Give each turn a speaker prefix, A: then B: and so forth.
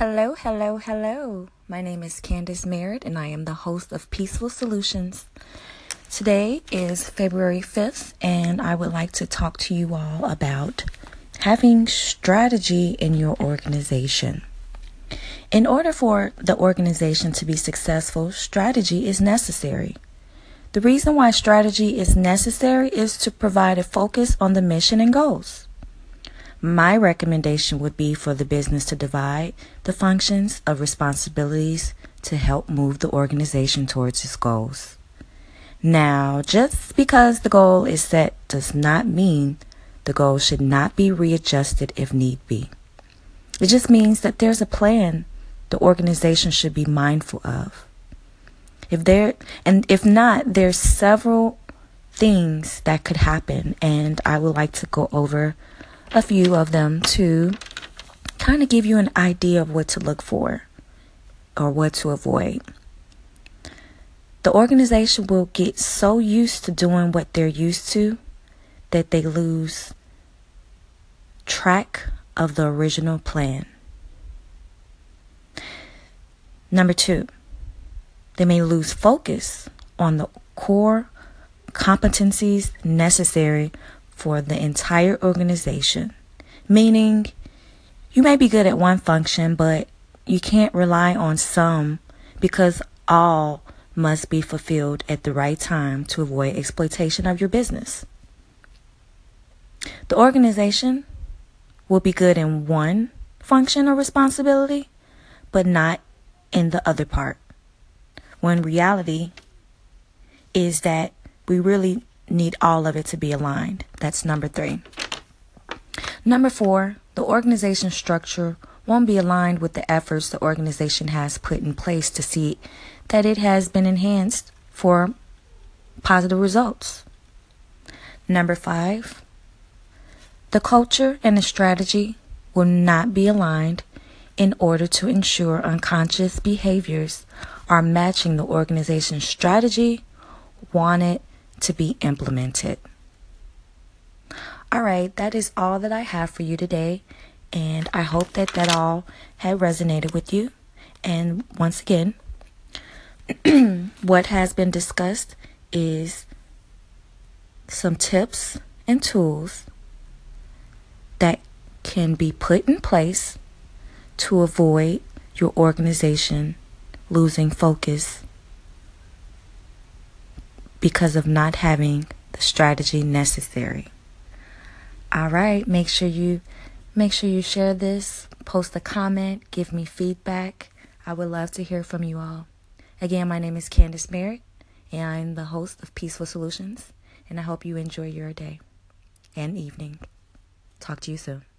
A: Hello, hello, hello. My name is Candace Merritt, and I am the host of Peaceful Solutions. Today is February 5th, and I would like to talk to you all about having strategy in your organization. In order for the organization to be successful, strategy is necessary. The reason why strategy is necessary is to provide a focus on the mission and goals. My recommendation would be for the business to divide the functions of responsibilities to help move the organization towards its goals. Now, just because the goal is set does not mean the goal should not be readjusted if need be. It just means that there's a plan the organization should be mindful of. If there and if not, there's several things that could happen and I would like to go over a few of them to kind of give you an idea of what to look for or what to avoid. The organization will get so used to doing what they're used to that they lose track of the original plan. Number two, they may lose focus on the core competencies necessary for the entire organization. Meaning, you may be good at one function, but you can't rely on some because all must be fulfilled at the right time to avoid exploitation of your business. The organization will be good in one function or responsibility, but not in the other part. When reality is that we really need all of it to be aligned. That's number three. Number four, the organization structure won't be aligned with the efforts the organization has put in place to see that it has been enhanced for positive results. Number five, the culture and the strategy will not be aligned in order to ensure unconscious behaviors are matching the organization's strategy, wanted, to be implemented. All right, that is all that I have for you today, and I hope that that all had resonated with you. And once again, what has been discussed is some tips and tools that can be put in place to avoid your organization losing focus because of not having the strategy necessary. All right, make sure you make sure you share this, post a comment, give me feedback. I would love to hear from you all. Again, my name is Candace Merritt, and I'm the host of Peaceful Solutions, and I hope you enjoy your day and evening. Talk to you soon.